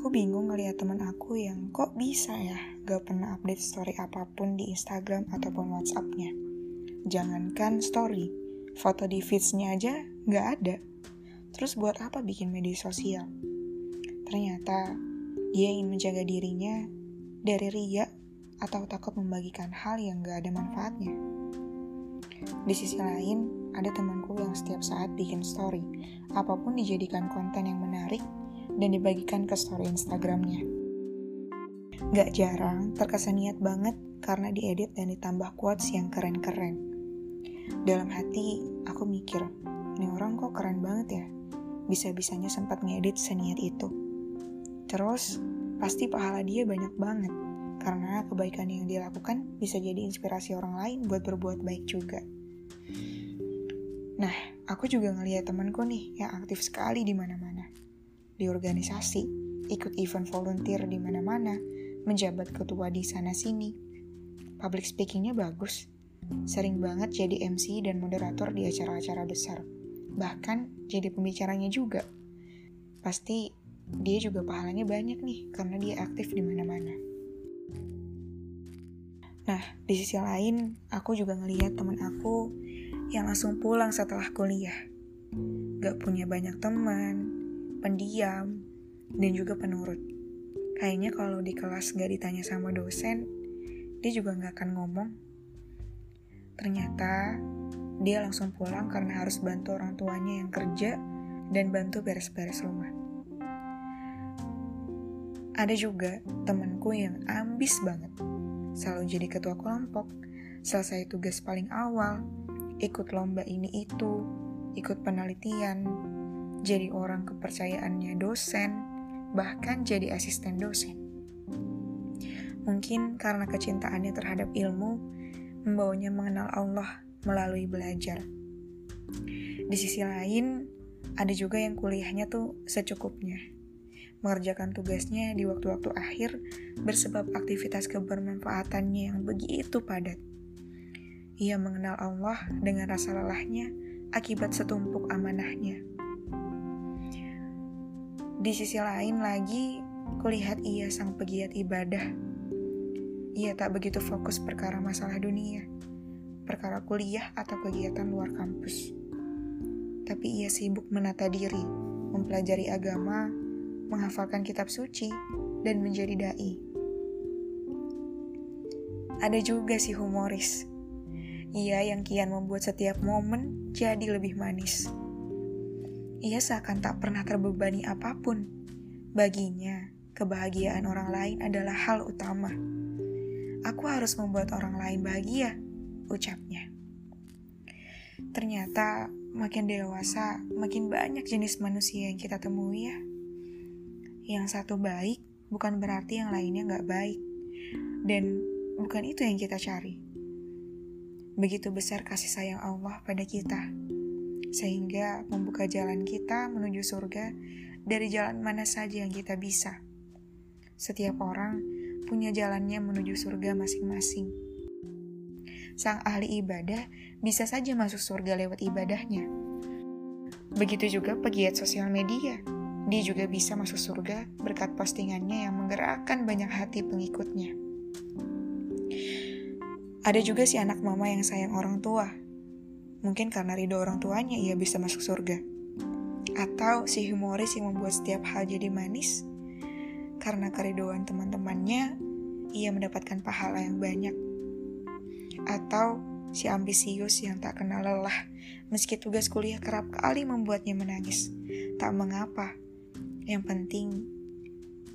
Aku bingung ngeliat teman aku yang kok bisa ya gak pernah update story apa pun di Instagram ataupun WhatsAppnya. Jangankan story, foto di feeds-nya aja gak ada. Terus buat apa bikin media sosial? Ternyata dia ingin menjaga dirinya dari ria atau takut membagikan hal yang gak ada manfaatnya. Di sisi lain, ada temanku yang setiap saat bikin story, apa pun dijadikan konten yang menarik dan dibagikan ke story Instagramnya. Gak jarang terkesan niat banget karena diedit dan ditambah quotes yang keren-keren. Dalam hati, aku mikir, ini orang kok keren banget ya, bisa-bisanya sempat ngedit seniat itu. Terus, pasti pahala dia banyak banget, karena kebaikan yang dia lakukan bisa jadi inspirasi orang lain buat berbuat baik juga. Nah, aku juga ngeliat temanku nih yang aktif sekali di mana-mana di organisasi, ikut event volunteer di mana-mana, menjabat ketua di sana-sini. Public speakingnya bagus, sering banget jadi MC dan moderator di acara-acara besar. Bahkan jadi pembicaranya juga. Pasti dia juga pahalanya banyak nih karena dia aktif di mana-mana. Nah, di sisi lain, aku juga ngeliat teman aku yang langsung pulang setelah kuliah. Gak punya banyak teman, pendiam, dan juga penurut. Kayaknya kalau di kelas gak ditanya sama dosen, dia juga gak akan ngomong. Ternyata dia langsung pulang karena harus bantu orang tuanya yang kerja dan bantu beres-beres rumah. Ada juga temanku yang ambis banget, selalu jadi ketua kelompok, selesai tugas paling awal, ikut lomba ini itu, ikut penelitian, jadi orang kepercayaannya dosen, bahkan jadi asisten dosen. Mungkin karena kecintaannya terhadap ilmu, membawanya mengenal Allah melalui belajar. Di sisi lain, ada juga yang kuliahnya tuh secukupnya. Mengerjakan tugasnya di waktu-waktu akhir bersebab aktivitas kebermanfaatannya yang begitu padat. Ia mengenal Allah dengan rasa lelahnya akibat setumpuk amanahnya. Di sisi lain lagi, kulihat ia sang pegiat ibadah. Ia tak begitu fokus perkara masalah dunia, perkara kuliah atau kegiatan luar kampus. Tapi ia sibuk menata diri, mempelajari agama, menghafalkan kitab suci, dan menjadi dai. Ada juga si humoris. Ia yang kian membuat setiap momen jadi lebih manis ia seakan tak pernah terbebani apa pun. Baginya, kebahagiaan orang lain adalah hal utama. Aku harus membuat orang lain bahagia, ucapnya. Ternyata makin dewasa, makin banyak jenis manusia yang kita temui ya. Yang satu baik, bukan berarti yang lainnya nggak baik. Dan bukan itu yang kita cari. Begitu besar kasih sayang Allah pada kita sehingga membuka jalan kita menuju surga dari jalan mana saja yang kita bisa. Setiap orang punya jalannya menuju surga masing-masing. Sang ahli ibadah bisa saja masuk surga lewat ibadahnya. Begitu juga pegiat sosial media. Dia juga bisa masuk surga berkat postingannya yang menggerakkan banyak hati pengikutnya. Ada juga si anak mama yang sayang orang tua, Mungkin karena ridho orang tuanya ia bisa masuk surga. Atau si humoris yang membuat setiap hal jadi manis. Karena keridoan teman-temannya, ia mendapatkan pahala yang banyak. Atau si ambisius yang tak kenal lelah, meski tugas kuliah kerap kali membuatnya menangis. Tak mengapa, yang penting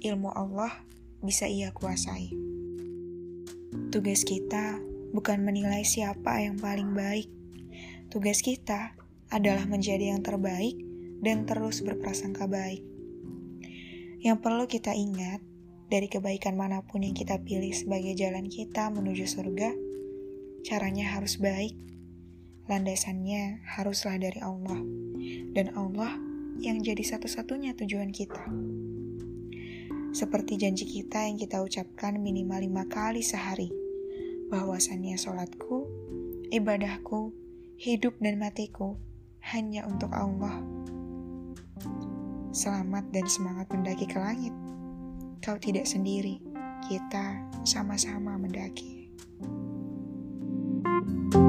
ilmu Allah bisa ia kuasai. Tugas kita bukan menilai siapa yang paling baik, Tugas kita adalah menjadi yang terbaik dan terus berprasangka baik. Yang perlu kita ingat, dari kebaikan mana pun yang kita pilih sebagai jalan kita menuju surga, caranya harus baik. Landasannya haruslah dari Allah, dan Allah yang jadi satu-satunya tujuan kita. Seperti janji kita yang kita ucapkan minimal lima kali sehari, bahwasannya sholatku, ibadahku, hidup dan matiku hanya untuk Allah. Selamat dan semangat mendaki ke langit. Kau tidak sendiri, kita sama-sama mendaki. thank you